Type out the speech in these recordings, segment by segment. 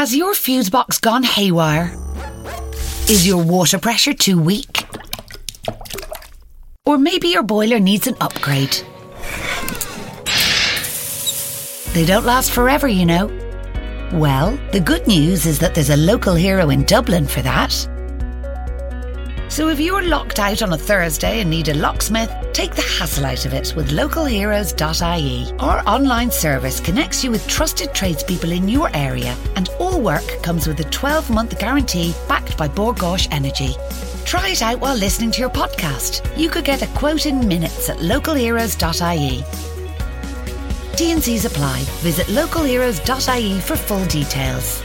Has your fuse box gone haywire? Is your water pressure too weak? Or maybe your boiler needs an upgrade. They don't last forever, you know. Well, the good news is that there's a local hero in Dublin for that. So if you're locked out on a Thursday and need a locksmith, take the hassle out of it with localheroes.ie. Our online service connects you with trusted tradespeople in your area, and all work comes with a 12 month guarantee backed by Bord Gáis Energy. Try it out while listening to your podcast. You could get a quote in minutes at localheroes.ie. T&Cs apply. Visit localheroes.ie for full details.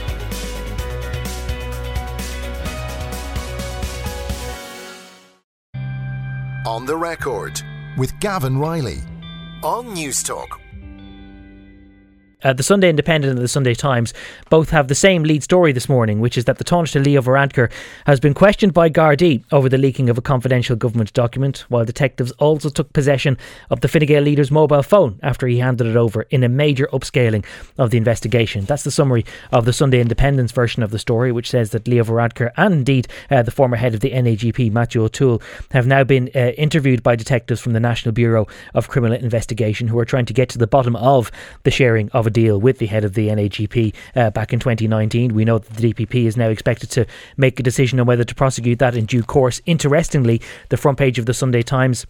On the record with Gavin Reilly on News Newstalk uh, the Sunday Independent and the Sunday Times both have the same lead story this morning, which is that the Taoiseach Leo Varadkar has been questioned by Gardaí over the leaking of a confidential government document, while detectives also took possession of the Fine Gael leader's mobile phone after he handed it over in a major upscaling of the investigation. That's the summary of the Sunday Independent's version of the story, which says that Leo Varadkar and indeed uh, the former head of the NAGP, Matthew O'Toole, have now been uh, interviewed by detectives from the National Bureau of Criminal Investigation who are trying to get to the bottom of the sharing of a deal with the head of the NAGP uh, back in 2019. We know that the DPP is now expected to make a decision on whether to prosecute that in due course. Interestingly, the front page of the Sunday Times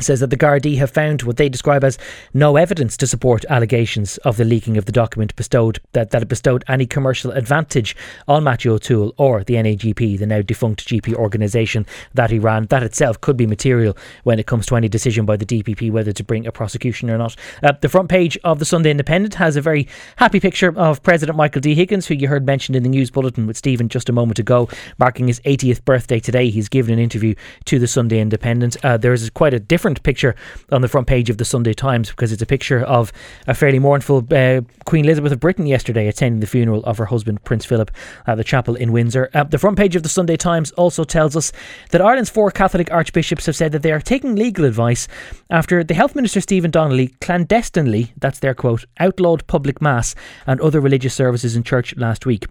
says that the Gardaí have found what they describe as no evidence to support allegations of the leaking of the document bestowed that, that it bestowed any commercial advantage on Matthew O'Toole or the NAGP, the now defunct GP organisation that he ran. That itself could be material when it comes to any decision by the DPP whether to bring a prosecution or not. Uh, the front page of the Sunday Independent has a very happy picture of President Michael D. Higgins, who you heard mentioned in the news bulletin with Stephen just a moment ago, marking his 80th birthday today. He's given an interview to the Sunday Independent. Uh, there is quite a different different picture on the front page of the Sunday Times because it's a picture of a fairly mournful uh, Queen Elizabeth of Britain yesterday attending the funeral of her husband Prince Philip at the chapel in Windsor. Uh, the front page of the Sunday Times also tells us that Ireland's four Catholic archbishops have said that they are taking legal advice after the Health Minister Stephen Donnelly clandestinely, that's their quote, outlawed public mass and other religious services in church last week.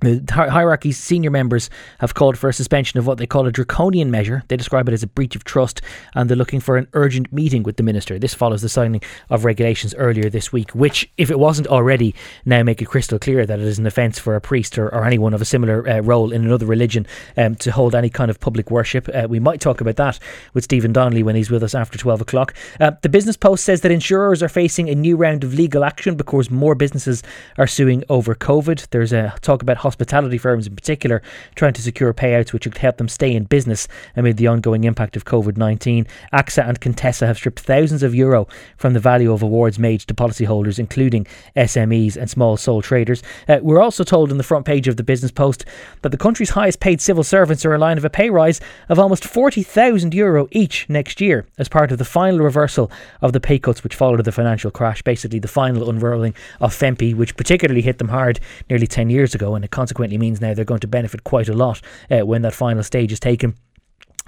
The hierarchy's senior members have called for a suspension of what they call a draconian measure. They describe it as a breach of trust and they're looking for an urgent meeting with the minister. This follows the signing of regulations earlier this week, which, if it wasn't already, now make it crystal clear that it is an offence for a priest or, or anyone of a similar uh, role in another religion um, to hold any kind of public worship. Uh, we might talk about that with Stephen Donnelly when he's with us after 12 o'clock. Uh, the Business Post says that insurers are facing a new round of legal action because more businesses are suing over COVID. There's a talk about hospitality firms in particular trying to secure payouts which would help them stay in business amid the ongoing impact of COVID 19. AXA and Contessa have stripped thousands of euro from the value of awards made to policyholders, including SMEs and small sole traders. Uh, we're also told in the front page of the Business Post that the country's highest paid civil servants are in line of a pay rise of almost 40,000 euro each next year as part of the final reversal of the pay cuts which followed the financial crash, basically the final unrolling of FEMPI, which particularly hit them hard nearly 10 years ago and it consequently means now they're going to benefit quite a lot uh, when that final stage is taken.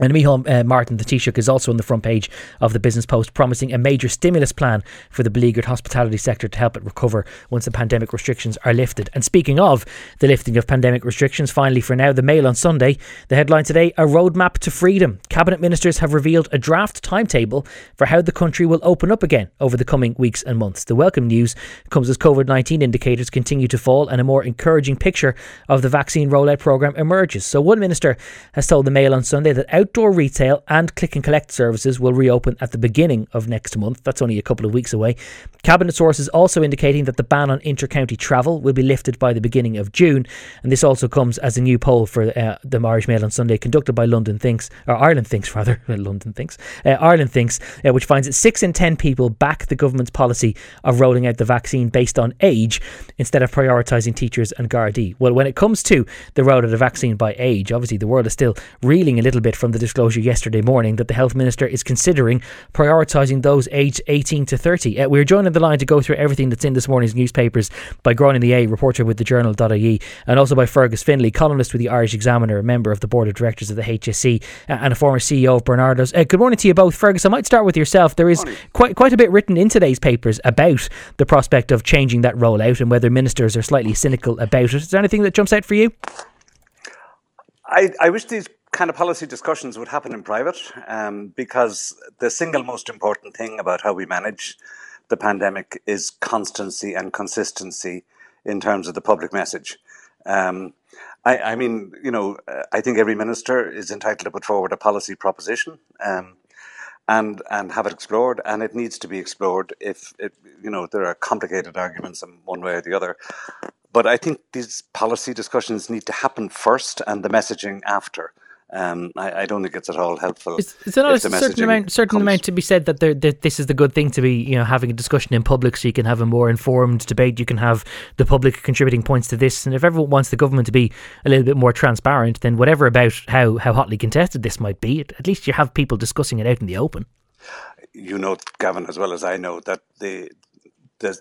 And Micheál uh, Martin, the Taoiseach, is also on the front page of the Business Post, promising a major stimulus plan for the beleaguered hospitality sector to help it recover once the pandemic restrictions are lifted. And speaking of the lifting of pandemic restrictions, finally for now, the Mail on Sunday, the headline today: A roadmap to freedom. Cabinet ministers have revealed a draft timetable for how the country will open up again over the coming weeks and months. The welcome news comes as COVID nineteen indicators continue to fall, and a more encouraging picture of the vaccine rollout program emerges. So one minister has told the Mail on Sunday that out outdoor retail and click and collect services will reopen at the beginning of next month. That's only a couple of weeks away. Cabinet sources also indicating that the ban on inter-county travel will be lifted by the beginning of June, and this also comes as a new poll for uh, the Irish Mail on Sunday, conducted by London Thinks or Ireland Thinks rather. London Thinks, uh, Ireland Thinks, uh, which finds that six in ten people back the government's policy of rolling out the vaccine based on age instead of prioritising teachers and Gardaí. Well, when it comes to the rollout of the vaccine by age, obviously the world is still reeling a little bit from the the disclosure yesterday morning that the health minister is considering prioritising those aged 18 to 30. Uh, we're joining the line to go through everything that's in this morning's newspapers by Gráinne Ní Aodha, reporter with the journal.ie, and also by Fergus Finlay, columnist with the Irish Examiner, a member of the board of directors of the HSE, uh, and a former CEO of Barnardos. Uh, good morning to you both. Fergus, I might start with yourself. There is quite, quite a bit written in today's papers about the prospect of changing that rollout and whether ministers are slightly cynical about it. Is there anything that jumps out for you? I, I wish these kind of policy discussions would happen in private um, because the single most important thing about how we manage the pandemic is constancy and consistency in terms of the public message. Um, I, I, mean, you know, I think every minister is entitled to put forward a policy proposition. Um, and and have it explored, and it needs to be explored. If it, you know there are complicated arguments in one way or the other, but I think these policy discussions need to happen first, and the messaging after. Um, I, I, don't think it's at all helpful. Is, is there not a certain amount, certain comes. amount to be said that, there, that this is the good thing to be, you know, having a discussion in public, so you can have a more informed debate. You can have the public contributing points to this, and if everyone wants the government to be a little bit more transparent, then whatever about how how hotly contested this might be, at least you have people discussing it out in the open. You know, Gavin, as well as I know, that the the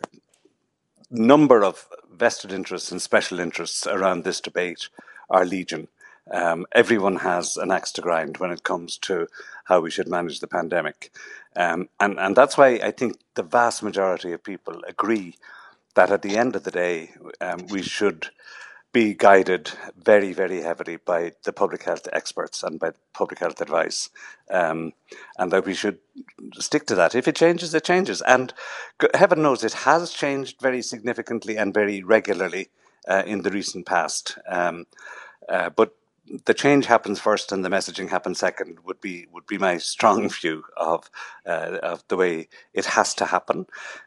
number of vested interests and special interests around this debate are legion. Um, everyone has an axe to grind when it comes to how we should manage the pandemic. Um, and, and that's why I think the vast majority of people agree that at the end of the day, um, we should be guided very, very heavily by the public health experts and by public health advice, um, and that we should stick to that. If it changes, it changes, and heaven knows it has changed very significantly and very regularly uh, in the recent past. Um, uh, but the change happens first and the messaging happens second would be would be my strong view of uh, of the way it has to happen.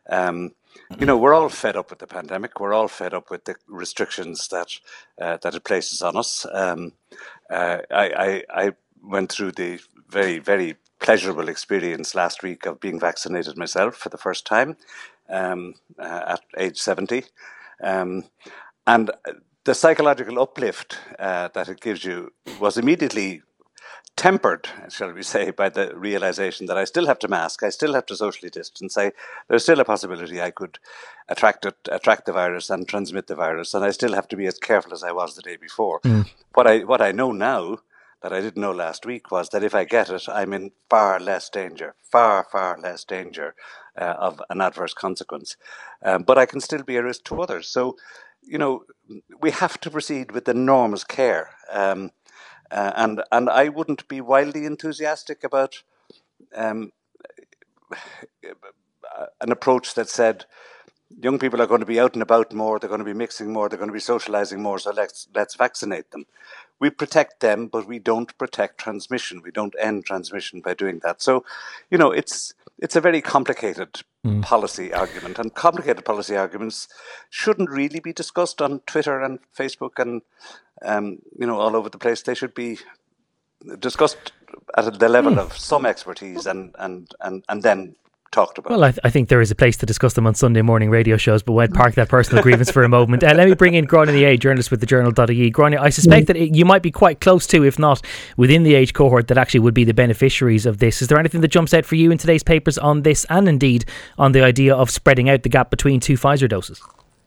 Um, you know, we're all fed up with the pandemic. We're all fed up with the restrictions that uh, that it places on us. Um, uh, I, I, I went through the very very pleasurable experience last week of being vaccinated myself for the first time um, uh, at age seventy, um, and the psychological uplift uh, that it gives you was immediately tempered, shall we say, by the realization that I still have to mask, I still have to socially distance. I, there's still a possibility I could attract it, attract the virus and transmit the virus, and I still have to be as careful as I was the day before. Mm. What I what I know now that I didn't know last week was that if I get it, I'm in far less danger, far far less danger uh, of an adverse consequence. Um, but I can still be a risk to others. So, you know, we have to proceed with enormous care. Um, uh, and and I wouldn't be wildly enthusiastic about um, an approach that said young people are going to be out and about more, they're going to be mixing more, they're going to be socializing more, so let's let's vaccinate them. We protect them, but we don't protect transmission. We don't end transmission by doing that. So, you know, it's it's a very complicated mm. policy argument, and complicated policy arguments shouldn't really be discussed on Twitter and Facebook and um, you know all over the place. They should be discussed at the level mm. of some expertise and and and and then talked about. Well, I, th- I, think there is a place to discuss them on Sunday morning radio shows, but we'd park that personal grievance for a moment. Uh, let me bring in Gráinne Ní Aodha, journalist with the journal.ie. Gráinne, I suspect that it, you might be quite close to, if not within the age cohort, that actually would be the beneficiaries of this. Is there anything that jumps out for you in today's papers on this and indeed on the idea of spreading out the gap between two Pfizer doses?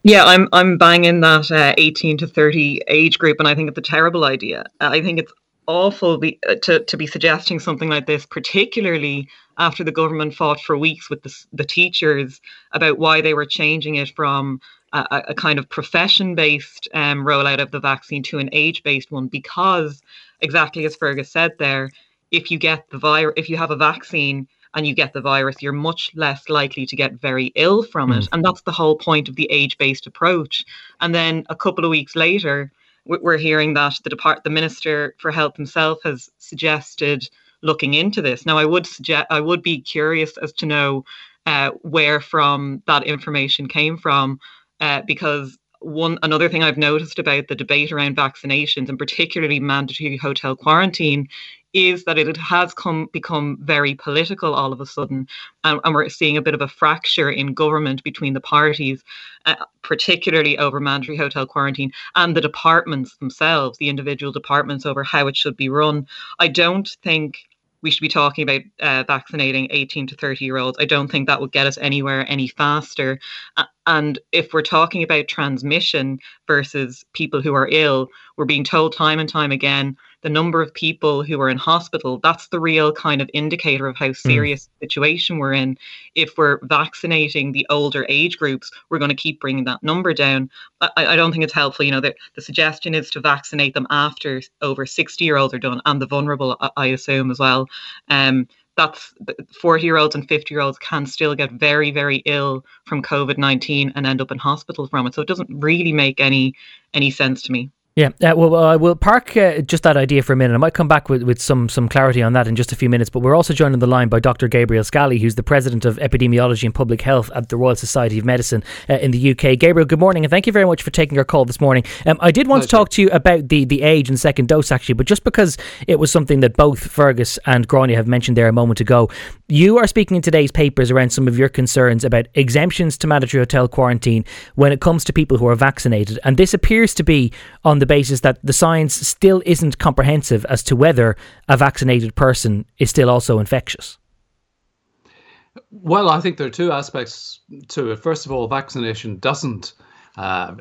Yeah, I'm I'm banging that uh, 18 to 30 age group, and I think it's a terrible idea. I think it's awful be, uh, to to be suggesting something like this, particularly after the government fought for weeks with the, the teachers about why they were changing it from a, a kind of profession based um, rollout of the vaccine to an age based one, because exactly as Fergus said there, if you get the virus, if you have a vaccine and you get the virus, you're much less likely to get very ill from it. And that's the whole point of the age based approach. And then a couple of weeks later, we're hearing that the depart the minister for health himself has suggested looking into this. Now, I would suggest I would be curious as to know uh, where from that information came from, uh, because one another thing I've noticed about the debate around vaccinations and particularly mandatory hotel quarantine is that it has come become very political all of a sudden, and, and we're seeing a bit of a fracture in government between the parties, uh, particularly over mandatory hotel quarantine and the departments themselves, the individual departments over how it should be run. I don't think we should be talking about uh, vaccinating 18 to 30 year olds. I don't think that would get us anywhere any faster. And if we're talking about transmission versus people who are ill, we're being told time and time again the number of people who are in hospital, that's the real kind of indicator of how hmm. serious mm. situation we're in. If we're vaccinating the older age groups, we're going to keep bringing that number down. I, I don't think it's helpful. You know, the, the suggestion is to vaccinate them after over 60 year olds are done and the vulnerable, I, I assume, as well. Um, that's 40 year olds and 50 year olds can still get very very ill from covid-19 and end up in hospital from it so it doesn't really make any any sense to me yeah, uh, well, I uh, will park uh, just that idea for a minute. I might come back with, with some some clarity on that in just a few minutes. But we're also joined on the line by Dr. Gabriel Scally, who's the president of epidemiology and public health at the Royal Society of Medicine uh, in the UK. Gabriel, good morning, and thank you very much for taking our call this morning. Um, I did want Pleasure. to talk to you about the, the age and second dose, actually, but just because it was something that both Fergus and Gráinne have mentioned there a moment ago, you are speaking in today's papers around some of your concerns about exemptions to mandatory hotel quarantine when it comes to people who are vaccinated, and this appears to be on the basis that the science still isn't comprehensive as to whether a vaccinated person is still also infectious. Well, I think there are two aspects to it. First of all, vaccination doesn't uh,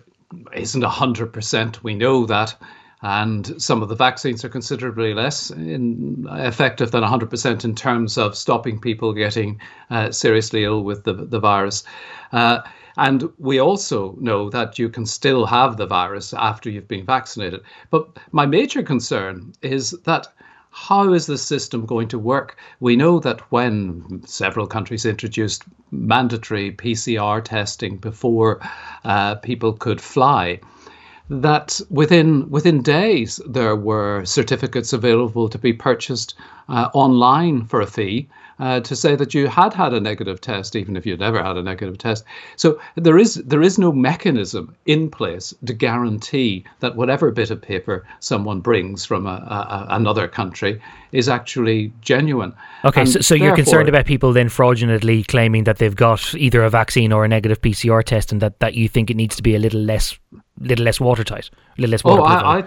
isn't hundred percent. We know that, and some of the vaccines are considerably less in, effective than 100% in terms of stopping people getting uh, seriously ill with the the virus. Uh, and we also know that you can still have the virus after you've been vaccinated. But my major concern is that how is the system going to work? We know that when several countries introduced mandatory PCR testing before uh, people could fly, that within within days there were certificates available to be purchased uh, online for a fee uh, to say that you had had a negative test, even if you'd never had a negative test. So there is there is no mechanism in place to guarantee that whatever bit of paper someone brings from a, a, another country is actually genuine. Okay, so, so you're concerned about people then fraudulently claiming that they've got either a vaccine or a negative PCR test, and that, that you think it needs to be a little less little less watertight, a little less waterproof. Oh, I, I,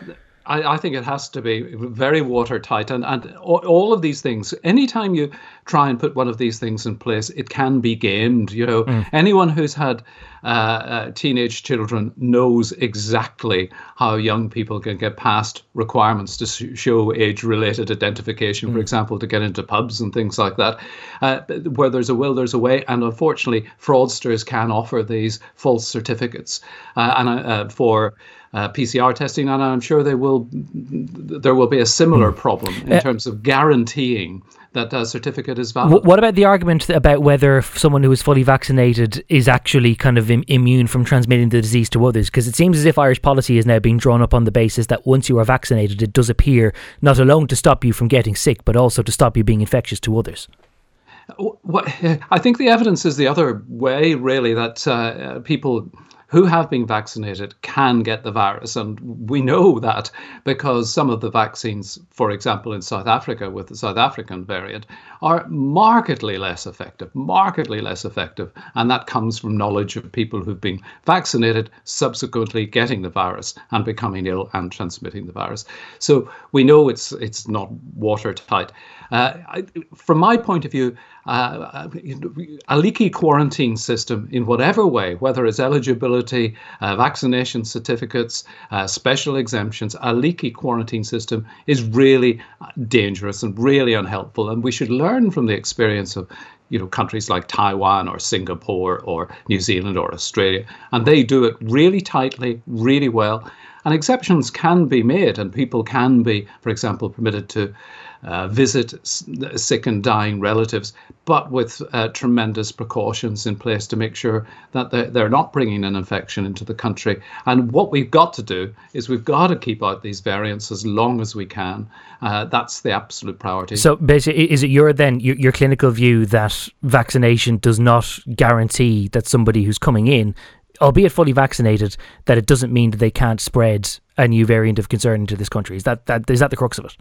I, I, think it has to be very watertight. And, and all of these things, anytime you try and put one of these things in place, it can be gamed. You know, mm. anyone who's had uh, uh, teenage children knows exactly how young people can get past requirements to show age related identification, mm. for example, to get into pubs and things like that. Uh, where there's a will, there's a way. And unfortunately, fraudsters can offer these false certificates. Uh, and uh, for uh, PCR testing, and I'm sure there will there will be a similar hmm. problem in uh, terms of guaranteeing that a certificate is valid. What about the argument about whether someone who is fully vaccinated is actually kind of Im- immune from transmitting the disease to others? Because it seems as if Irish policy is now being drawn up on the basis that once you are vaccinated, it does appear not alone to stop you from getting sick, but also to stop you being infectious to others. What, I think the evidence is the other way, really, that uh, people who have been vaccinated can get the virus. And we know that because some of the vaccines, for example, in South Africa with the South African variant, are markedly less effective, markedly less effective. And that comes from knowledge of people who've been vaccinated, subsequently getting the virus and becoming ill and transmitting the virus. So we know it's it's not watertight. Uh, I, from my point of view, uh, a leaky quarantine system in whatever way, whether it's eligibility, uh, vaccination certificates, uh, special exemptions, a leaky quarantine system is really dangerous and really unhelpful. And we should learn from the experience of you know countries like Taiwan or Singapore or New Zealand or Australia, and they do it really tightly, really well. And exceptions can be made, and people can be, for example, permitted to uh, visit sick and dying relatives, but with uh, tremendous precautions in place to make sure that they're, they're not bringing an infection into the country. And what we've got to do is we've got to keep out these variants as long as we can. Uh, that's the absolute priority. So, basically, is it your then your, your clinical view that vaccination does not guarantee that somebody who's coming in albeit fully vaccinated, that it doesn't mean that they can't spread a new variant of concern into this country. Is that, that is that the crux of it?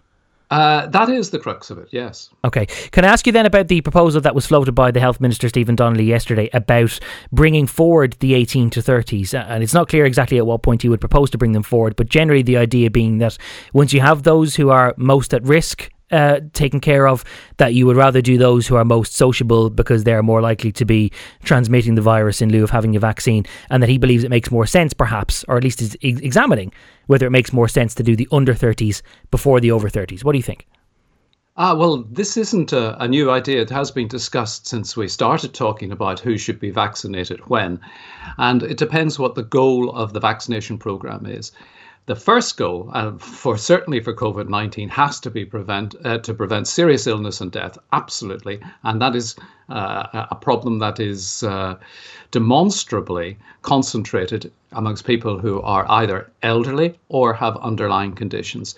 Uh, that is the crux of it, yes. Okay. Can I ask you then about the proposal that was floated by the Health Minister Stephen Donnelly yesterday about bringing forward the 18 to 30s? And it's not clear exactly at what point he would propose to bring them forward, but generally the idea being that once you have those who are most at risk uh, taken care of, that you would rather do those who are most sociable because they're more likely to be transmitting the virus in lieu of having a vaccine, and that he believes it makes more sense, perhaps, or at least is examining whether it makes more sense to do the under 30s before the over 30s. What do you think? Ah, well, this isn't a, a, new idea. It has been discussed since we started talking about who should be vaccinated when. And it depends what the goal of the vaccination program is the first goal, uh, for certainly for COVID nineteen, has to be prevent uh, to prevent serious illness and death. Absolutely, and that is uh, a problem that is uh, demonstrably concentrated amongst people who are either elderly or have underlying conditions.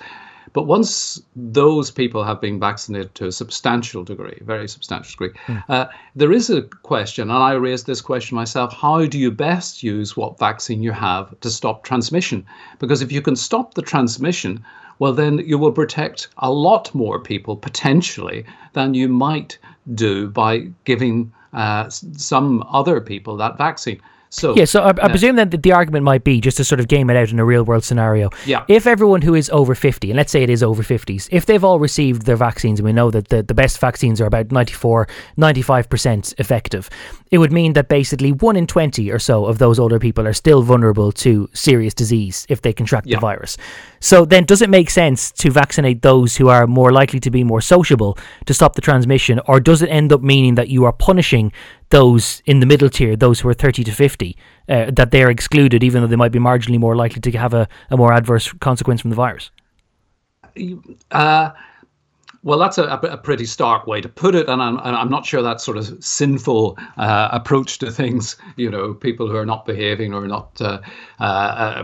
But once those people have been vaccinated to a substantial degree, very substantial degree, mm. uh, there is a question, and I raised this question myself how do you best use what vaccine you have to stop transmission? Because if you can stop the transmission, well, then you will protect a lot more people potentially than you might do by giving uh, some other people that vaccine. So yeah, so I, I presume that the argument might be just to sort of game it out in a real world scenario. Yeah. If everyone who is over fifty, and let's say it is over fifties, if they've all received their vaccines, and we know that the, the best vaccines are about 94, 95 percent effective, it would mean that basically one in twenty or so of those older people are still vulnerable to serious disease if they contract yeah. the virus. So then, does it make sense to vaccinate those who are more likely to be more sociable to stop the transmission, or does it end up meaning that you are punishing those in the middle tier, those who are 30 to 50, uh, that they're excluded, even though they might be marginally more likely to have a, a more adverse consequence from the virus? Uh, well, that's a, a, pretty stark way to put it, and I'm, I'm not sure that sort of sinful uh, approach to things. You know, people who are not behaving or not uh, uh,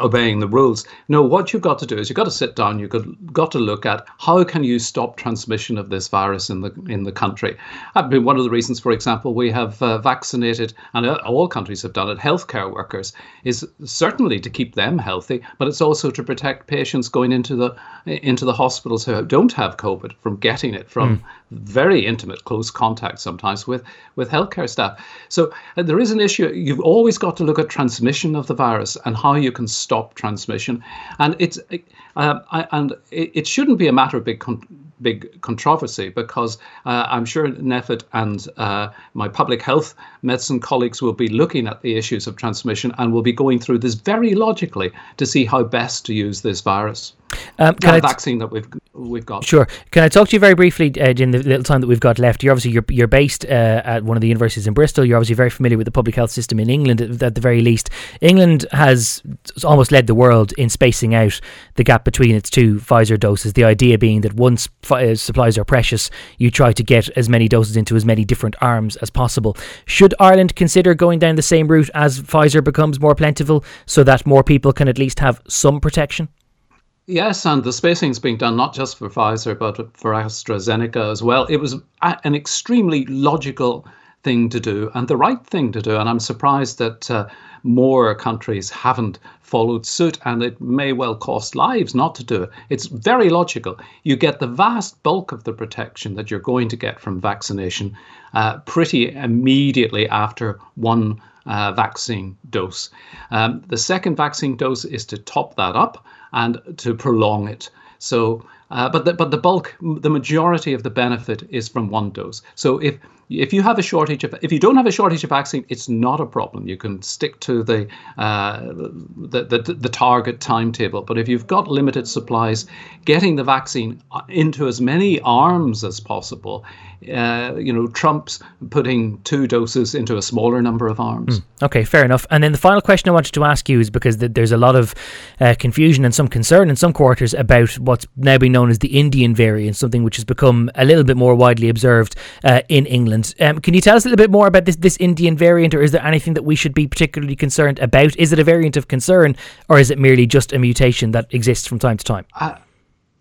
obeying the rules. No, what you've got to do is you've got to sit down. You've got, got to look at how can you stop transmission of this virus in the in the country. I mean, one of the reasons, for example, we have uh, vaccinated, and uh, all countries have done it, healthcare workers, is certainly to keep them healthy, but it's also to protect patients going into the into the hospitals who don't have COVID from getting it from mm. very intimate, close contact sometimes with, with healthcare staff. So uh, there is an issue. You've always got to look at transmission of the virus and how you can stop transmission. And it's uh, I, and it, it, shouldn't be a matter of big con- big controversy because uh, I'm sure NPHET and uh, my public health medicine colleagues will be looking at the issues of transmission and will be going through this very logically to see how best to use this virus. Um, can vaccine that we've we've got. Sure. Can I talk to you very briefly uh, in the little time that we've got left? You're obviously you're, you're based uh, at one of the universities in Bristol. You're obviously very familiar with the public health system in England. At, the very least, England has almost led the world in spacing out the gap between its two Pfizer doses. The idea being that once uh, supplies are precious, you try to get as many doses into as many different arms as possible. Should Ireland consider going down the same route as Pfizer becomes more plentiful, so that more people can at least have some protection? Yes, and the spacing is being done not just for Pfizer, but for AstraZeneca as well. It was an extremely logical thing to do and the right thing to do. And I'm surprised that uh, more countries haven't followed suit, and it may well cost lives not to do it. It's very logical. You get the vast bulk of the protection that you're going to get from vaccination uh, pretty immediately after one uh, vaccine dose. Um, the second vaccine dose is to top that up and to prolong it. So, uh, but the, but the bulk, the majority of the benefit is from one dose. So if if you have a shortage of if you don't have a shortage of vaccine, it's not a problem. You can stick to the uh, the, the, the target timetable. But if you've got limited supplies, getting the vaccine into as many arms as possible uh, you know, trumps putting two doses into a smaller number of arms. Mm, okay, fair enough. And then the final question I wanted to ask you is because th- there's a lot of uh, confusion and some concern in some quarters about what's now being known as the Indian variant, something which has become a little bit more widely observed uh, in England. Um, can you tell us a little bit more about this this Indian variant, or is there anything that we should be particularly concerned about? Is it a variant of concern, or is it merely just a mutation that exists from time to time? Uh,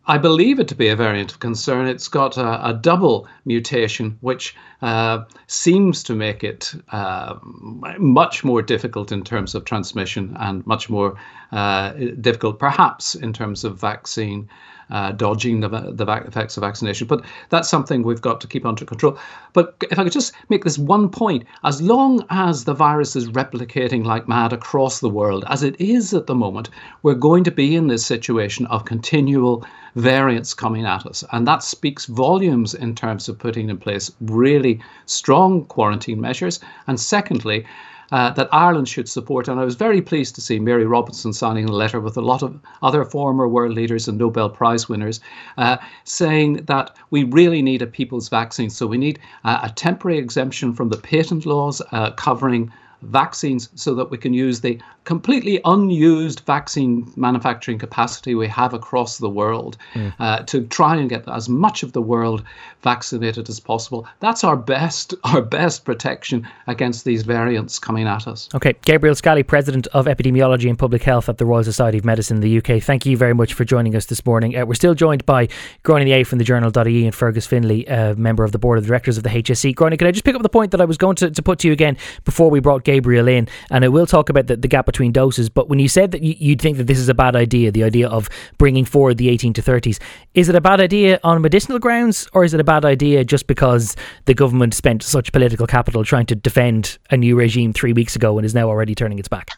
I believe it to be a variant of concern. It's got a, a double mutation, which uh, seems to make it uh, much more difficult in terms of transmission and much more uh, difficult, perhaps in terms of vaccine uh, dodging the, the effects of vaccination. But that's something we've got to keep under control. But if I could just make this one point as long as the virus is replicating like mad across the world, as it is at the moment, we're going to be in this situation of continual variants coming at us. And that speaks volumes in terms of putting in place really strong quarantine measures. And secondly, uh, that Ireland should support. And I was very pleased to see Mary Robinson signing a letter with a lot of other former world leaders and Nobel Prize winners uh, saying that we really need a people's vaccine. So we need uh, a temporary exemption from the patent laws uh, covering vaccines so that we can use the completely unused vaccine manufacturing capacity we have across the world mm. uh, to try and get as much of the world vaccinated as possible. That's our best our best protection against these variants coming at us. Okay, Gabriel Scally, President of Epidemiology and Public Health at the Royal Society of Medicine in the UK. Thank you very much for joining us this morning. Uh, we're still joined by Gráinne Ní Aodha from the Journal.ie and Fergus Finlay, uh, member of the board of directors of the HSE. Gráinne, can I just pick up the point that I was going to, to put to you again before we brought Gabriel in? And I will talk about the, the gap between doses. But when you said that you, you'd think that this is a bad idea, the idea of bringing forward the 18 to 30s, is it a bad idea on medicinal grounds or is it a bad idea just because the government spent such political capital trying to defend a new regime three weeks ago and is now already turning its back?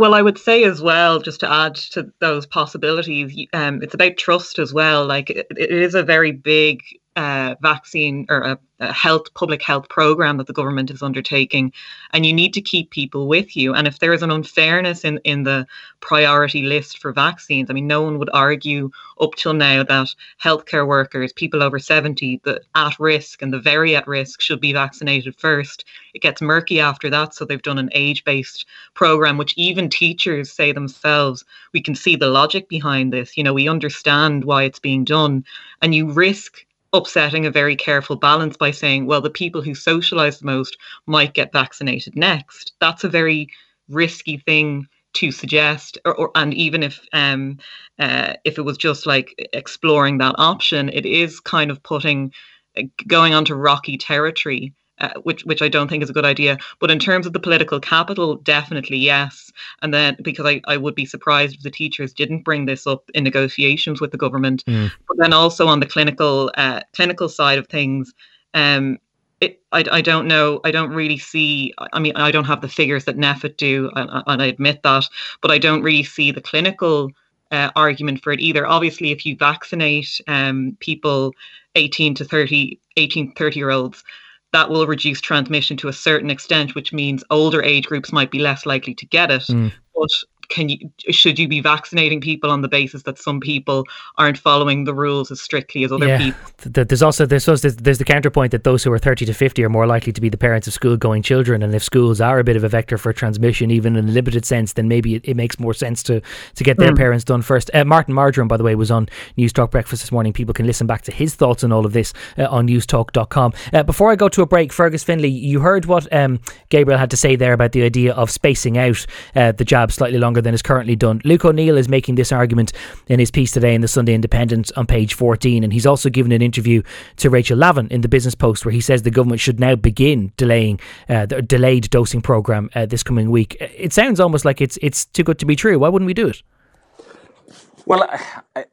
Well, I would say as well, just to add to those possibilities, um, it's about trust as well. Like it, it is a very big uh, vaccine or a, a, health public health program that the government is undertaking and you need to keep people with you. And if there is an unfairness in in the priority list for vaccines i mean no one would argue up till now that healthcare workers people over 70 the at risk and the very at risk should be vaccinated first. It gets murky after that so they've done an age based program which even teachers say themselves we can see the logic behind this. You know we understand why it's being done. And you risk upsetting a very careful balance by saying, well, the people who socialize the most might get vaccinated next. That's a very risky thing to suggest, or, or and even if um, uh, if it was just like exploring that option, it is kind of putting uh, going onto rocky territory uh, which which I don't think is a good idea. But in terms of the political capital, definitely yes. And then because I, I would be surprised if the teachers didn't bring this up in negotiations with the government. Mm. But then also on the clinical uh, clinical side of things, um, it, I, I don't know. I don't really see. I mean, I don't have the figures that NPHET do, and, and I admit that. But I don't really see the clinical uh, argument for it either. Obviously, if you vaccinate um, people 18 to 30, 18, 30 year olds, that will reduce transmission to a certain extent, which means older age groups might be less likely to get it. Mm. But can you should you be vaccinating people on the basis that some people aren't following the rules as strictly as other yeah. people? There's also there's, also, there's the counterpoint that those who are 30 to 50 are more likely to be the parents of school going children, and if schools are a bit of a vector for transmission, even in a limited sense, then maybe it, it makes more sense to to get their mm. parents done first. Uh, Martin Marjoram, by the way, was on Newstalk Breakfast this morning. People can listen back to his thoughts on all of this uh, on newstalk.com. Uh, before I go to a break, Fergus Finlay, you heard what um, Gabriel had to say there about the idea of spacing out uh, the jab slightly longer than is currently done. Luke O'Neill is making this argument in his piece today in the Sunday Independent on page 14, and he's also given an interview to Rachel Lavin in the Business Post where he says the government should now begin delaying uh, the delayed dosing program uh, this coming week. It sounds almost like it's it's too good to be true. Why wouldn't we do it? Well, I, I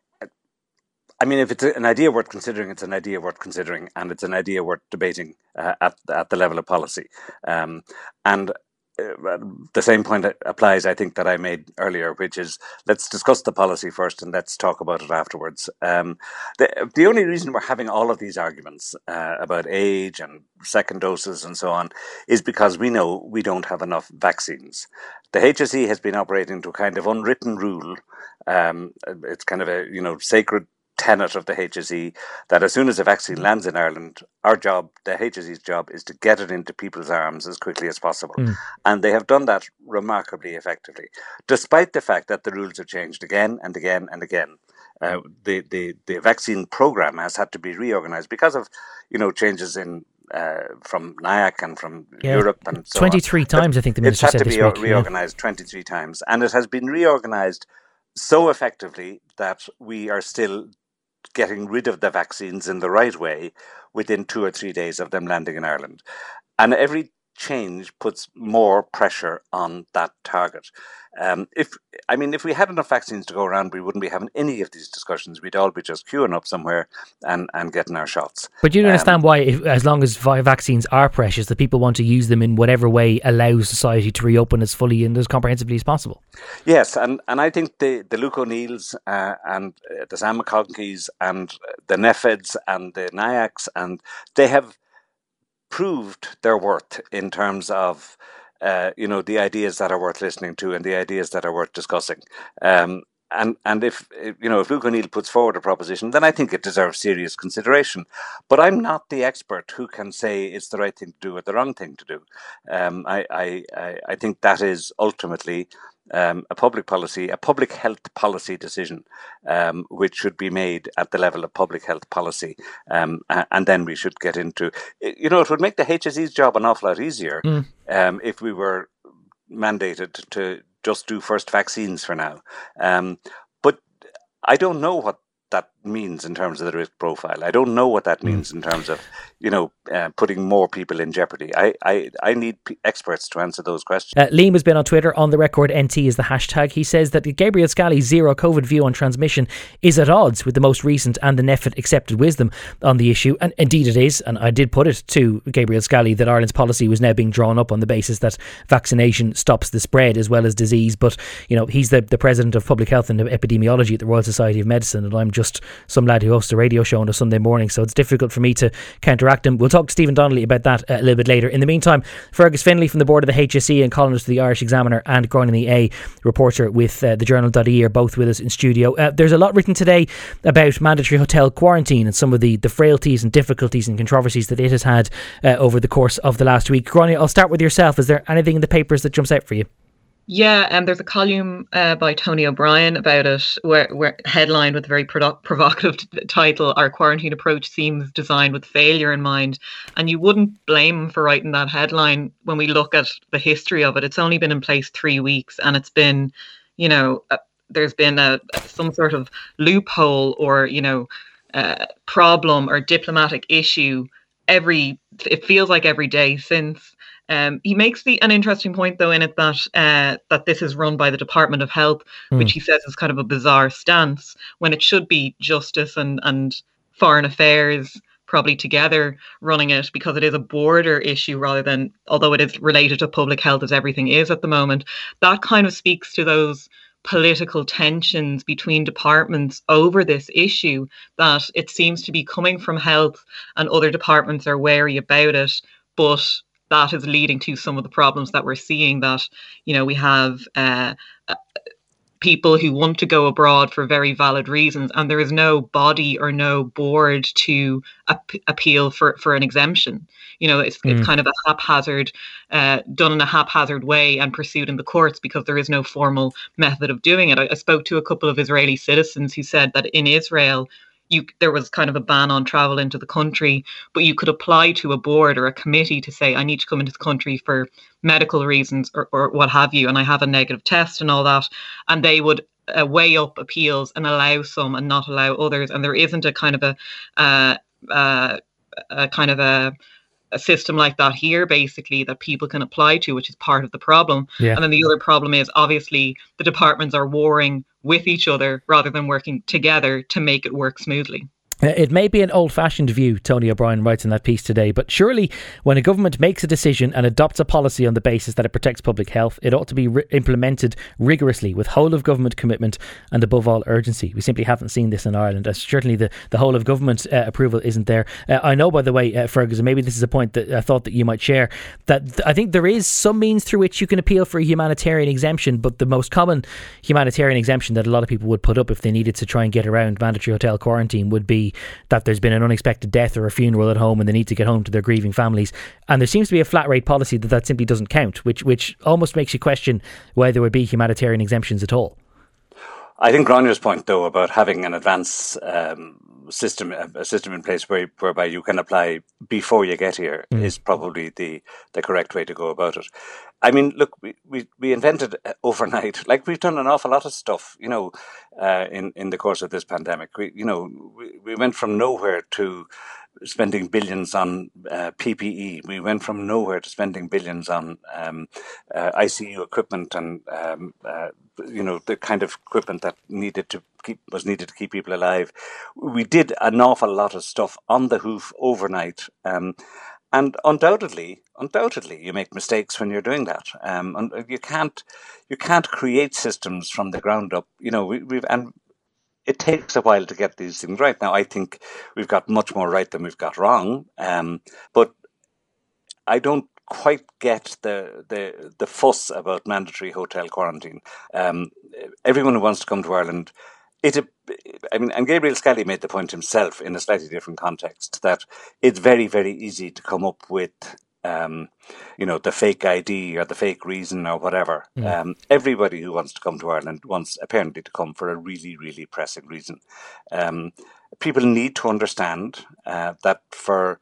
I mean, if it's an idea worth considering, it's an idea worth considering, and it's an idea worth debating uh, at at the level of policy. Um, and the same point applies, I think, that I made earlier, which is let's discuss the policy first and let's talk about it afterwards. Um, the, the only reason we're having all of these arguments uh, about age and second doses and so on is because we know we don't have enough vaccines. The HSE has been operating to a kind of unwritten rule. Um, it's kind of a you know sacred tenet of the HSE that as soon as a vaccine lands in Ireland, our job, the HSE's job, is to get it into people's arms as quickly as possible. Mm. And they have done that remarkably effectively, despite the fact that the rules have changed again and again and again. Uh, the, the, the vaccine program has had to be reorganized because of you know changes in uh, from NIAC and from yeah. Europe and so 23 on. times, but I think the minister said It's had to be reorganized yeah. 23 times. And it has been reorganized so effectively that we are still getting rid of the vaccines in the right way within two or three days of them landing in Ireland. And every change puts more pressure on that target. Um, if I mean, if we had enough vaccines to go around, we wouldn't be having any of these discussions. We'd all be just queuing up somewhere and, and getting our shots. But do you understand um, why, if, as long as vaccines are precious, that people want to use them in whatever way allows society to reopen as fully and as comprehensively as possible. Yes, and, and I think the the Luke O'Neills uh, and uh, the Sam McConkeys and the NPHETs and the NIACs and they have proved their worth in terms of uh, you know the ideas that are worth listening to and the ideas that are worth discussing. Um, and and if you know if Luke O'Neill puts forward a proposition, then I think it deserves serious consideration. But I'm not the expert who can say it's the right thing to do or the wrong thing to do. Um, I, I I think that is ultimately um, a public policy, a public health policy decision, um, which should be made at the level of public health policy. Um, and then we should get into, you know, it would make the HSE's job an awful lot easier mm. if we were mandated to just do first vaccines for now. Um, but I don't know what that means in terms of the risk profile. I don't know what that hmm. means in terms of you know, uh, putting more people in jeopardy? I, I, I need p- experts to answer those questions. Uh, Liam has been on Twitter. On the record, NT is the hashtag. He says that Gabriel Scally's zero COVID view on transmission is at odds with the most recent and the NPHET accepted wisdom on the issue. And indeed it is. And I did put it to Gabriel Scally that Ireland's policy was now being drawn up on the basis that vaccination stops the spread as well as disease. But, you know, he's the, the president of public health and epidemiology at the Royal Society of Medicine. And I'm just some lad who hosts a radio show on a Sunday morning. So it's difficult for me to counteract him. We'll talk to Stephen Donnelly about that uh, a little bit later. In the meantime, Fergus Finlay from the board of the HSE and columnist for the Irish Examiner and Gráinne Ní Aodha reporter with uh, the journal.ie are both with us in studio. Uh, there's a lot written today about mandatory hotel quarantine and some of the, the frailties and difficulties and controversies that it has had uh, over the course of the last week. Gráinne, I'll start with yourself. Is there anything in the papers that jumps out for you? Yeah, and um, there's a column uh, by Tony O'Brien about it, where, where headlined with a very provocative t- title: "Our quarantine approach seems designed with failure in mind." And you wouldn't blame him for writing that headline when we look at the history of it. It's only been in place three weeks, and it's been, you know, uh, there's been a some sort of loophole or you know, uh, problem or diplomatic issue every. It feels like every day since. Um, he makes the an interesting point though in it that uh, that this is run by the Department of Health, mm. which he says is kind of a bizarre stance when it should be justice and and foreign affairs probably together running it because it is a border issue rather than although it is related to public health as everything is at the moment. That kind of speaks to those political tensions between departments over this issue that it seems to be coming from health and other departments are wary about it but that is leading to some of the problems that we're seeing that you know we have uh, uh, people who want to go abroad for very valid reasons and there is no body or no board to ap- appeal for for an exemption you know it's, mm. it's kind of a haphazard uh, done in a haphazard way and pursued in the courts because there is no formal method of doing it I, I spoke to a couple of israeli citizens who said that in israel you there was kind of a ban on travel into the country, but you could apply to a board or a committee to say I need to come into the country for medical reasons or, or what have you, and I have a negative test and all that, and they would uh, weigh up appeals and allow some and not allow others, and there isn't a kind of a uh, uh, a kind of a a system like that here basically that people can apply to which is part of the problem yeah. and then the other problem is obviously the departments are warring with each other rather than working together to make it work smoothly it may be an old fashioned view, Tony O'Brien writes in that piece today, but surely when a government makes a decision and adopts a policy on the basis that it protects public health, it ought to be re- implemented rigorously with whole of government commitment and above all urgency. We simply haven't seen this in Ireland. Uh, certainly the, the whole of government uh, approval isn't there. Uh, I know, by the way, uh, Fergus, maybe this is a point that I thought that you might share, that th- I think there is some means through which you can appeal for a humanitarian exemption, but the most common humanitarian exemption that a lot of people would put up if they needed to try and get around mandatory hotel quarantine would be that there's been an unexpected death or a funeral at home and they need to get home to their grieving families. And there seems to be a flat rate policy that that simply doesn't count, which which almost makes you question whether there would be humanitarian exemptions at all. I think Gráinne's point, though, about having an advance um, system, a system in place where, whereby you can apply before you get here, mm. is probably the, the correct way to go about it. I mean, look, we, we, we invented overnight, like we've done an awful lot of stuff, you know, uh, in, in the course of this pandemic. We, you know, we, we went from nowhere to spending billions on uh, PPE. We went from nowhere to spending billions on um, uh, ICU equipment and um, uh, you know the kind of equipment that needed to keep was needed to keep people alive. We did an awful lot of stuff on the hoof overnight. Um, and undoubtedly, undoubtedly, you make mistakes when you're doing that. Um, and you can't, you can't create systems from the ground up. You know, we, we've and it takes a while to get these things right. Now, I think we've got much more right than we've got wrong. Um, but I don't quite get the the the fuss about mandatory hotel quarantine. Um, everyone who wants to come to Ireland, it. I mean, and Gabriel Scally made the point himself in a slightly different context that it's very very easy to come up with um, you know, the fake ID or the fake reason or whatever. Mm. Um, everybody who wants to come to Ireland wants apparently to come for a really, really pressing reason. Um, people need to understand uh, that for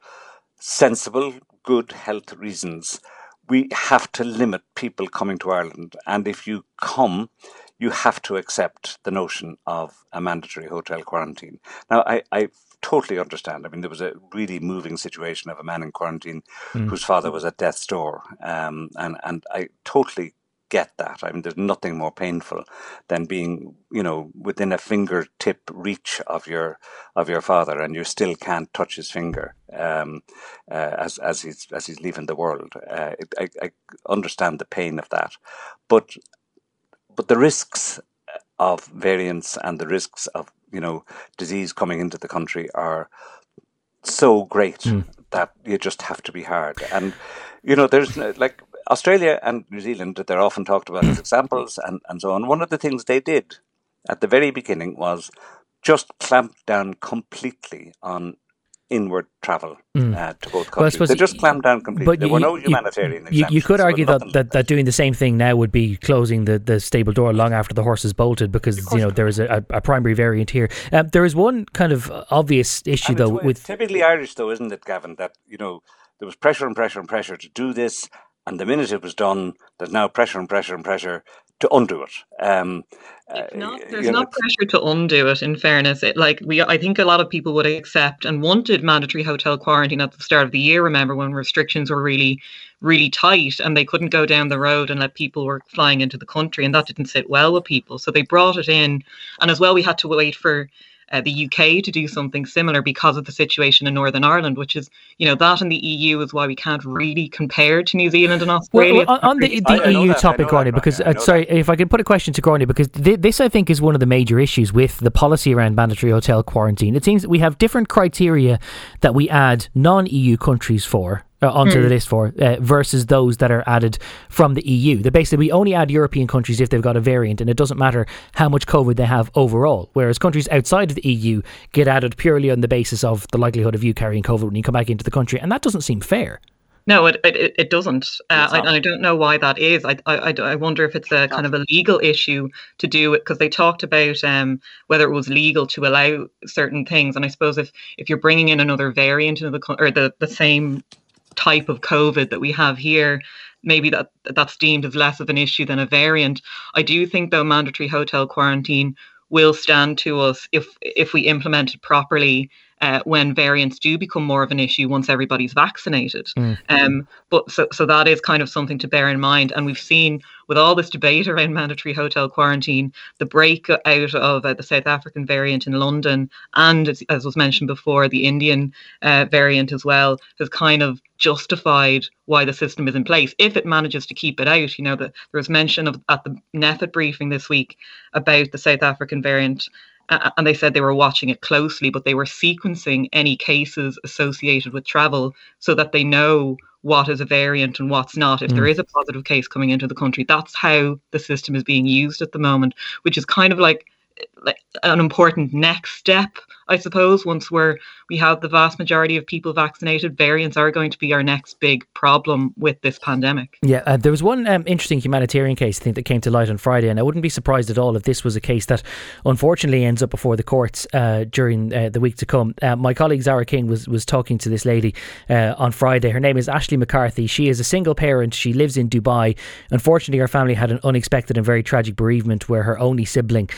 sensible, good health reasons, we have to limit people coming to Ireland. And if you come, you have to accept the notion of a mandatory hotel quarantine. Now, I, I totally understand. I mean, there was a really moving situation of a man in quarantine mm. whose father was at death's door, um, and and I totally get that. I mean, there's nothing more painful than being, you know, within a fingertip reach of your of your father, and you still can't touch his finger um, uh, as as he's as he's leaving the world. Uh, I, I understand the pain of that, but but the risks of variants and the risks of you know disease coming into the country are so great mm. that you just have to be hard. And you know, there's like Australia and New Zealand that they're often talked about as examples and, and so on. One of the things they did at the very beginning was just clamp down completely on inward travel mm. uh, to both countries. Well, they just clamped down completely. But there you, were no humanitarian you, you could argue that, that, that, doing the same thing now would be closing the, the stable door long after the horse is bolted because you know there is a, a, primary variant here. Um, there is one kind of obvious issue and though with typically Irish though, isn't it, Gavin? That you know there was pressure and pressure and pressure to do this, and the minute it was done, there's now pressure and pressure and pressure to undo it. Um, uh, not, there's not pressure to undo it. In fairness, it, like we, I think a lot of people would accept and wanted mandatory hotel quarantine at the start of the year. Remember when restrictions were really, really tight and they couldn't go down the road and let people were flying into the country, and that didn't sit well with people. So they brought it in, and as well, we had to wait for uh, the UK to do something similar because of the situation in Northern Ireland, which is, you know, that and the EU is why we can't really compare to New Zealand and Australia. Well, on the, the I, EU I topic, Gráinne, because, uh, sorry, if I could put a question to Gráinne, because th- this, I think, is one of the major issues with the policy around mandatory hotel quarantine. It seems that we have different criteria that we add non EU countries for uh, onto mm. the hmm. list for uh, versus those that are added from the EU. They basically we only add European countries if they've got a variant, and it doesn't matter how much COVID they have overall. Whereas countries outside of the EU get added purely on the basis of the likelihood of you carrying COVID when you come back into the country, and that doesn't seem fair. No, it it, it doesn't, uh, I, and I don't know why that is. I, I, I wonder if it's a kind of a legal issue to do it because they talked about um, whether it was legal to allow certain things, and I suppose if if you're bringing in another variant into the or the the same type of COVID that we have here, maybe that that's deemed as less of an issue than a variant. I do think though mandatory hotel quarantine will stand to us if if we implement it properly uh, when variants do become more of an issue once everybody's vaccinated. Mm. Um, but so, so that is kind of something to bear in mind. And we've seen with all this debate around mandatory hotel quarantine, the breakout of uh, the South African variant in London, and as, as was mentioned before, the Indian uh, variant as well, has kind of justified why the system is in place if it manages to keep it out. You know, that there was mention of at the NPHET briefing this week about the South African variant and they said they were watching it closely, but they were sequencing any cases associated with travel so that they know what is a variant and what's not. If mm. there is a positive case coming into the country, that's how the system is being used at the moment, which is kind of like like an important next step, I suppose. Once we're we have the vast majority of people vaccinated, variants are going to be our next big problem with this pandemic. Yeah, uh, there was one um, interesting humanitarian case I think that came to light on Friday, and I wouldn't be surprised at all if this was a case that unfortunately ends up before the courts uh, during uh, the week to come. Uh, my colleague Zara King was was talking to this lady uh, on Friday. Her name is Ashley McCarthy. She is a single parent. She lives in Dubai. Unfortunately, her family had an unexpected and very tragic bereavement where her only sibling.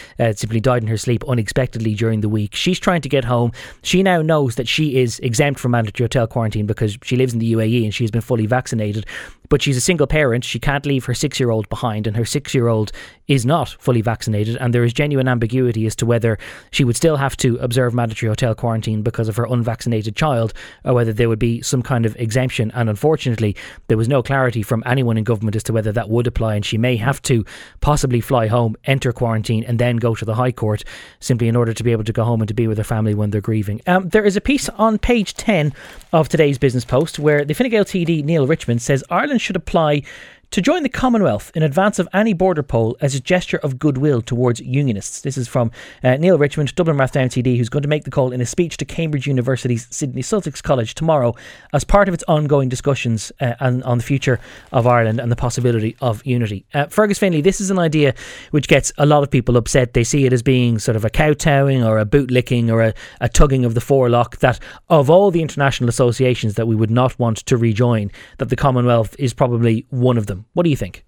Died in her sleep unexpectedly during the week. She's trying to get home. She now knows that she is exempt from mandatory hotel quarantine because she lives in the UAE and she's been fully vaccinated but she's a single parent. She can't leave her six year old behind, and her six year old is not fully vaccinated. And there is genuine ambiguity as to whether she would still have to observe mandatory hotel quarantine because of her unvaccinated child, or whether there would be some kind of exemption. And unfortunately, there was no clarity from anyone in government as to whether that would apply. And she may have to possibly fly home, enter quarantine, and then go to the High Court simply in order to be able to go home and to be with her family when they're grieving. Um, there is a piece on page 10 of today's Business Post where the Fine Gael TD Neale Richmond says Ireland should apply to join the Commonwealth in advance of any border poll as a gesture of goodwill towards unionists. This is from uh, Neale Richmond, Dublin Rathdown TD, who's going to make the call in a speech to Cambridge University's Sidney Sussex College tomorrow as part of its ongoing discussions uh, on, on, the future of Ireland and the possibility of unity. Uh, Fergus Finlay, this is an idea which gets a lot of people upset. They see it as being sort of a kowtowing or a bootlicking or a, a tugging of the forelock that of all the international associations that we would not want to rejoin, that the Commonwealth is probably one of them What do you think?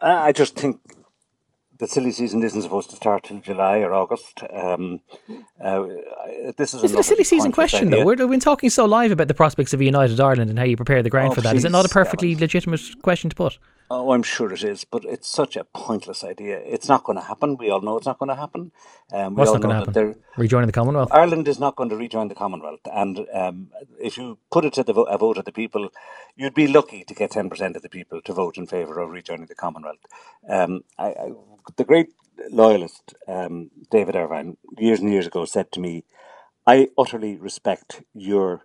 I just think the silly season isn't supposed to start till July or August. Um, uh, this is, is it a silly season question though? We're, we've been talking so live about the prospects of a united Ireland and how you prepare the ground oh, for that. Is it not a perfectly legitimate question to put? Oh, I'm sure it is, but it's such a pointless idea. It's not going to happen. We all know it's not going to happen. Um, What's not going to happen? Rejoining the Commonwealth? Ireland is not going to rejoin the Commonwealth. And um, if you put it to the vo- a vote of the people, you'd be lucky to get 10% of the people to vote in favour of rejoining the Commonwealth. Um, I, I, the great loyalist, um, David Ervine, years and years ago said to me, I utterly respect your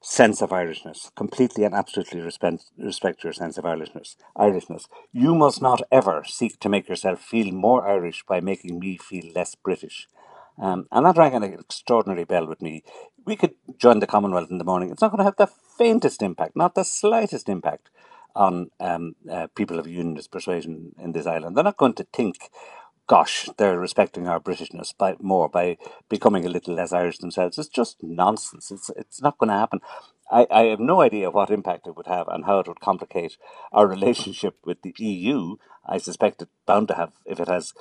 sense of Irishness, completely and absolutely respect, respect your sense of Irishness. Irishness. You must not ever seek to make yourself feel more Irish by making me feel less British. Um, and that rang an extraordinary bell with me. We could join the Commonwealth in the morning. It's not going to have the faintest impact, not the slightest impact on um, uh, people of unionist persuasion in this island. They're not going to think gosh, they're respecting our Britishness by more by becoming a little less Irish themselves. It's just nonsense. It's it's not going to happen. I, I have no idea what impact it would have and how it would complicate our relationship with the EU. I suspect it's bound to have if it has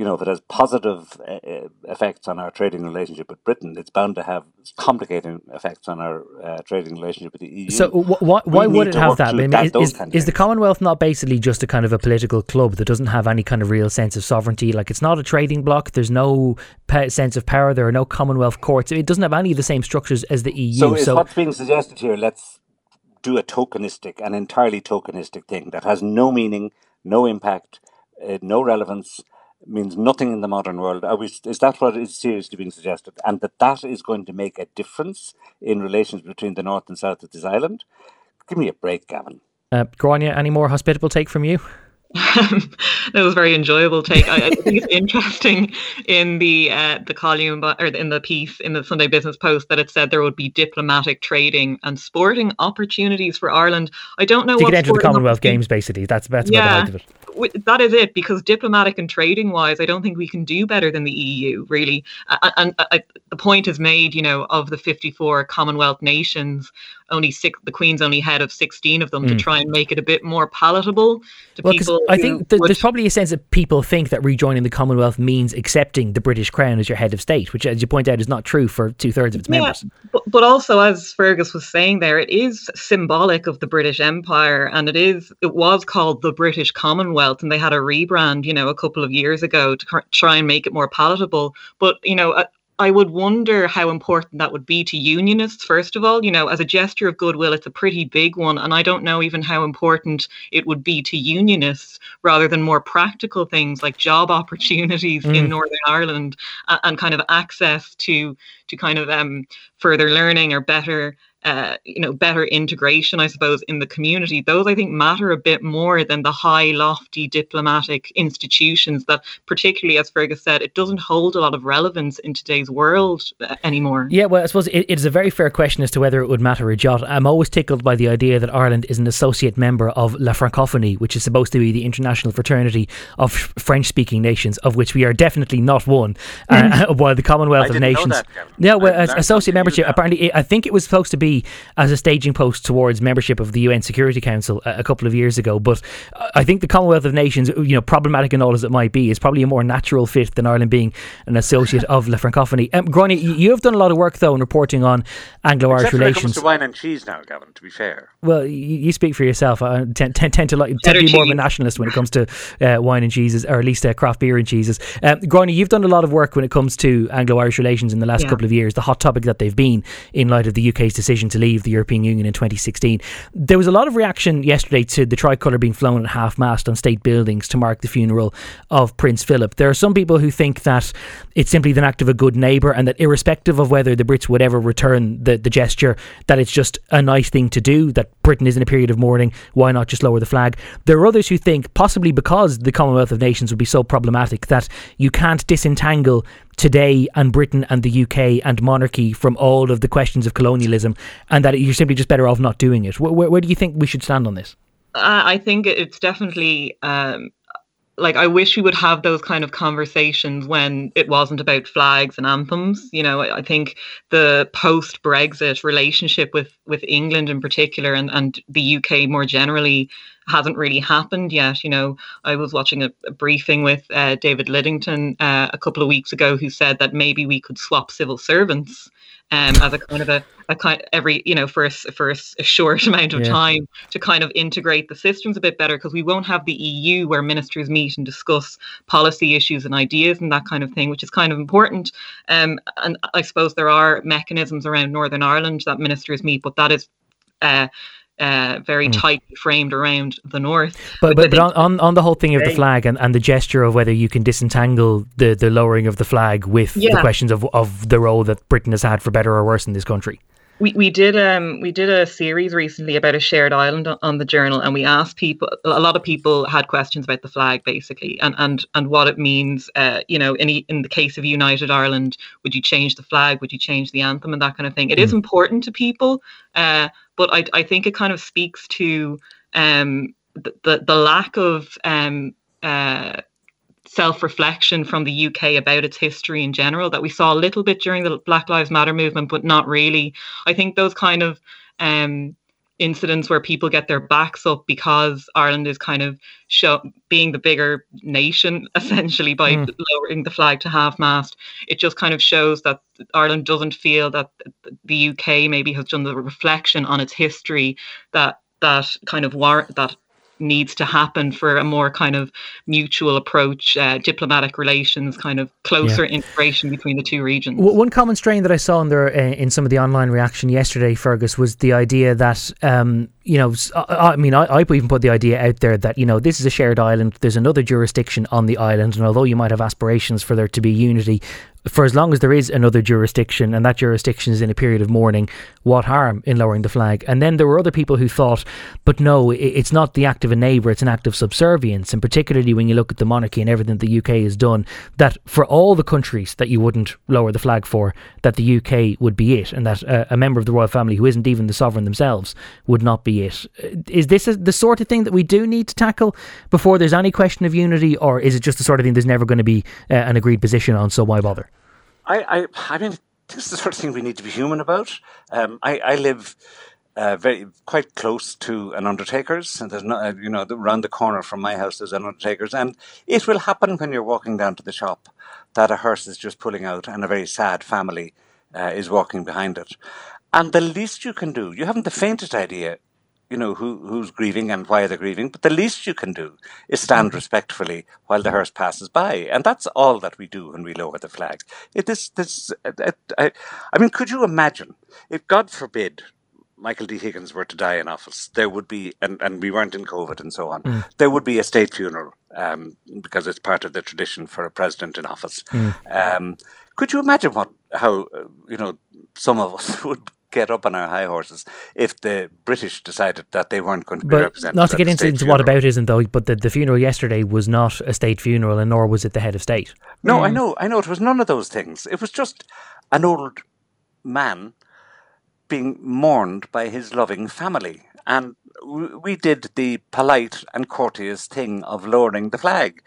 you know, if it has positive uh, uh, effects on our trading relationship with Britain, it's bound to have complicating effects on our uh, trading relationship with the EU. So, wh- why, why would it have that? I mean, that, is, is, is the Commonwealth not basically just a kind of a political club that doesn't have any kind of real sense of sovereignty? Like, it's not a trading bloc. There's no pe- sense of power. There are no Commonwealth courts. It doesn't have any of the same structures as the EU. So, so what's being suggested here? Let's do a tokenistic, an entirely tokenistic thing that has no meaning, no impact, uh, no relevance means nothing in the modern world. Are we, is that what is seriously being suggested? And that that is going to make a difference in relations between the north and south of this island? Give me a break, Gavin. Uh, Gráinne, any more hospitable take from you? that was a very enjoyable take. I, I think it's interesting in the uh, the column or in the piece in the Sunday Business Post that it said there would be diplomatic trading and sporting opportunities for Ireland. I don't know. You could enter the Commonwealth Games, basically. That's that's yeah, of it that is it because diplomatic and trading wise i don't think we can do better than the eu really. And, and, and, the point is made you know of the 54 commonwealth nations only six the queen's only head of 16 of them mm. to hmm. try and make it a bit more palatable to well, people i think th- there's probably a sense that people think that rejoining the commonwealth means accepting the british crown as your head of state which as you point out is not true for two-thirds of its yeah, members but, but also as fergus was saying there it is symbolic of the british empire and it is it was called the british commonwealth and they had a rebrand you know a couple of years ago to try and make it more palatable but you know I would wonder how important that would be to unionists, first of all. You know, as a gesture of goodwill, it's a pretty big one. And I don't know even how important it would be to unionists rather than more practical things like job opportunities mm. in Northern Ireland and, and kind of access to to kind of um, further learning or better uh, you know, better integration, I suppose, in the community. Those I think matter a bit more than the high, lofty diplomatic institutions that, particularly as Fergus said, it doesn't hold a lot of relevance in today's world uh, anymore. Yeah, well, I suppose it, it is a very fair question as to whether it would matter a jot. I'm always tickled by the idea that Ireland is an associate member of La Francophonie, which is supposed to be the international fraternity of French-speaking nations, of which we are definitely not one. Uh, while the Commonwealth of Nations, yeah, well, associate membership. Apparently, I think it was supposed to be be as a staging post towards membership of the UN Security Council a, a couple of years ago. But I think the Commonwealth of Nations, you know, problematic and all as it might be, is probably a more natural fit than Ireland being an associate of La Francophonie. Um, Gráinne, you have done a lot of work though in reporting on Anglo-Irish relations. When it comes to wine and cheese now, Gavin. To be fair, well, you, you speak for yourself. I tend, tend, tend to like tend to be more of a nationalist when it comes to uh, wine and cheeses, or at least uh, craft beer and cheeses. Um, Gráinne, you've done a lot of work when it comes to Anglo-Irish relations in the last yeah. couple of years. The hot topic that they've been in light of the UK's decision to leave the European Union in 2016. There was a lot of reaction yesterday to the tricolour being flown at half mast on state buildings to mark the funeral of Prince Philip. There are some people who think that it's simply the act of a good neighbour and that irrespective of whether the Brits would ever return the, the gesture, that it's just a nice thing to do, that Britain is in a period of mourning, why not just lower the flag? There are others who think, possibly because the Commonwealth of Nations would be so problematic, that you can't disentangle today and Britain and the UK and monarchy from all of the questions of colonialism and that you're simply just better off not doing it. Where, where do you think we should stand on this? I think it's definitely um, like I wish we would have those kind of conversations when it wasn't about flags and anthems. You know, I think the post Brexit relationship with with England in particular and, and the UK more generally hasn't really happened yet. You know, I was watching a, a briefing with uh, David Lidington uh, a couple of weeks ago who said that maybe we could swap civil servants um, as a kind of a, a kind every you know for a, for a, a short amount of yeah. time to kind of integrate the systems a bit better because we won't have the EU where ministers meet and discuss policy issues and ideas and that kind of thing, which is kind of important. Um, and I suppose there are mechanisms around Northern Ireland that ministers meet, but that is uh, uh, very mm. tightly framed around the north. But but, but on, on, on the whole thing of the flag and, and the gesture of whether you can disentangle the, the lowering of the flag with yeah. the questions of, of the role that Britain has had for better or worse in this country. We, we did um we did a series recently about a shared island on, on the journal and we asked people a lot of people had questions about the flag basically and and and what it means uh you know in in the case of United Ireland would you change the flag would you change the anthem and that kind of thing it mm. is important to people uh but I, I think it kind of speaks to um, the, the, the lack of um, uh, self reflection from the UK about its history in general that we saw a little bit during the Black Lives Matter movement, but not really. I think those kind of um, incidents where people get their backs up because Ireland is kind of show, being the bigger nation essentially by mm. lowering the flag to half mast. It just kind of shows that Ireland doesn't feel that the UK maybe has done the reflection on its history that that kind of war that needs to happen for a more kind of mutual approach, uh, diplomatic relations, kind of closer yeah. integration between the two regions. One common strain that I saw in there uh, in some of the online reaction yesterday, Fergus, was the idea that um, you know, I, I mean, I, I even put the idea out there that, you know, this is a shared island. There's another jurisdiction on the island. And although you might have aspirations for there to be unity, for as long as there is another jurisdiction and that jurisdiction is in a period of mourning, what harm in lowering the flag? And then there were other people who thought, but no, it's not the act of a neighbour, it's an act of subservience. And particularly when you look at the monarchy and everything the UK has done, that for all the countries that you wouldn't lower the flag for, that the UK would be it, and that uh, a member of the royal family who isn't even the sovereign themselves would not be it. Is this a, the sort of thing that we do need to tackle before there's any question of unity, or is it just the sort of thing there's never going to be uh, an agreed position on, so why bother? I, I, I mean, this is the sort of thing we need to be human about. Um, I, I live uh, very quite close to an undertaker's, and there's no, uh, you know, around the corner from my house there's an undertaker's, and it will happen when you're walking down to the shop that a hearse is just pulling out, and a very sad family uh, is walking behind it. And the least you can do, you haven't the faintest idea you know, who, who's grieving and why they're grieving. But the least you can do is stand mm-hmm. respectfully while the hearse passes by. And that's all that we do when we lower the flag. It is, this, I, I mean, could you imagine if, God forbid, Michael D. Higgins were to die in office, there would be, and, and we weren't in COVID and so on, mm. there would be a state funeral um, because it's part of the tradition for a president in office. Mm. Um, could you imagine what, how, uh, you know, some of us would get up on our high horses if the British decided that they weren't going to be but represented. Not to get into, into what about isn't though, but the, the funeral yesterday was not a state funeral, and nor was it the head of state. No, mm. I know, I know. It was none of those things. It was just an old man being mourned by his loving family, and we did the polite and courteous thing of lowering the flag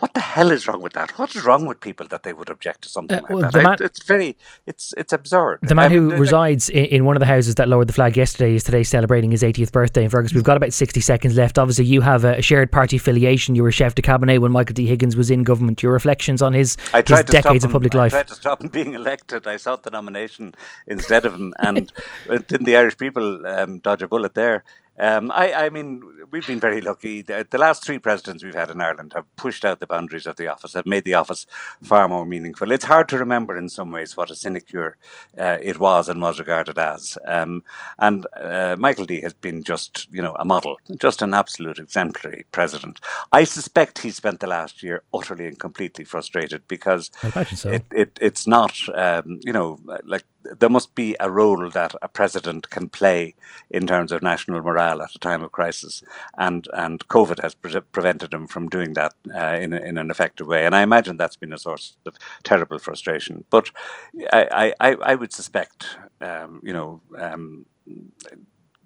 what the hell is wrong with that? What is wrong with people that they would object to something uh, well, like that? Man, I, it's very, it's it's absurd. The man who resides in, in, one of the houses that lowered the flag yesterday is today celebrating his 80th birthday in Fergus. We've got about 60 seconds left. Obviously, you have a shared party affiliation. You were chef de cabinet when Michael D. Higgins was in government. Your reflections on his, his decades of public life? I tried to stop him being elected. I sought the nomination instead of him, and didn't the Irish people um, dodge a bullet there? Um, I, I, mean, we've been very lucky. The, the, last three presidents we've had in Ireland have pushed out the boundaries of the office, have made the office far more meaningful. It's hard to remember in some ways what a sinecure uh, it was and was regarded as. Um, and uh, Michael D has been just, you know, a model, just an absolute exemplary president. I suspect he spent the last year utterly and completely frustrated because so. it, it, it's not, um, you know, like there must be a role that a president can play in terms of national morale at a time of crisis, and and COVID has pre- prevented him from doing that uh, in in an effective way. And I imagine that's been a source of terrible frustration. But I I, I would suspect, um, you know. Um,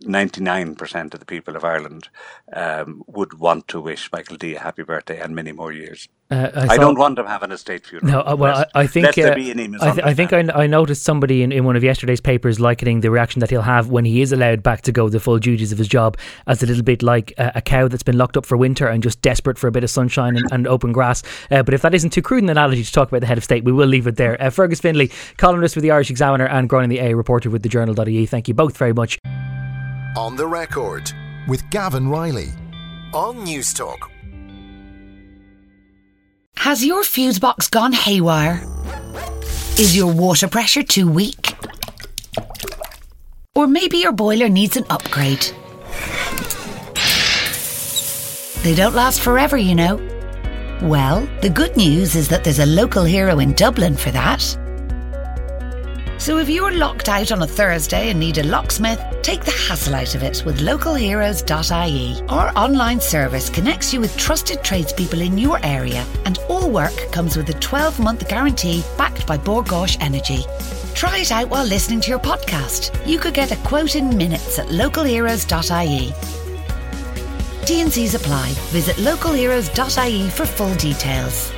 99% of the people of Ireland um, would want to wish Michael D a happy birthday and many more years. Uh, I, I, don't want him having a state funeral. No, uh, well, I, I, think uh, I, th- I, think I, I, noticed somebody in, in one of yesterday's papers likening the reaction that he'll have when he is allowed back to go the full duties of his job as a little bit like a, a cow that's been locked up for winter and just desperate for a bit of sunshine and, and open grass. Uh, but if that isn't too crude an analogy to talk about the head of state, we will leave it there. Uh, Fergus Finlay, columnist with the Irish Examiner and Gráinne Ní Aodha, reporter with the Journal.ie. Thank you both very much. On the record with Gavin Reilly on Newstalk. Has your fuse box gone haywire? Is your water pressure too weak? Or maybe your boiler needs an upgrade. They don't last forever, you know. Well, the good news is that there's a local hero in Dublin for that. So if you're locked out on a Thursday and need a locksmith, take the hassle out of it with localheroes.ie. Our online service connects you with trusted tradespeople in your area, and all work comes with a 12 month guarantee backed by Bord Gáis Energy. Try it out while listening to your podcast. You could get a quote in minutes at localheroes.ie. T&Cs apply. Visit localheroes.ie for full details.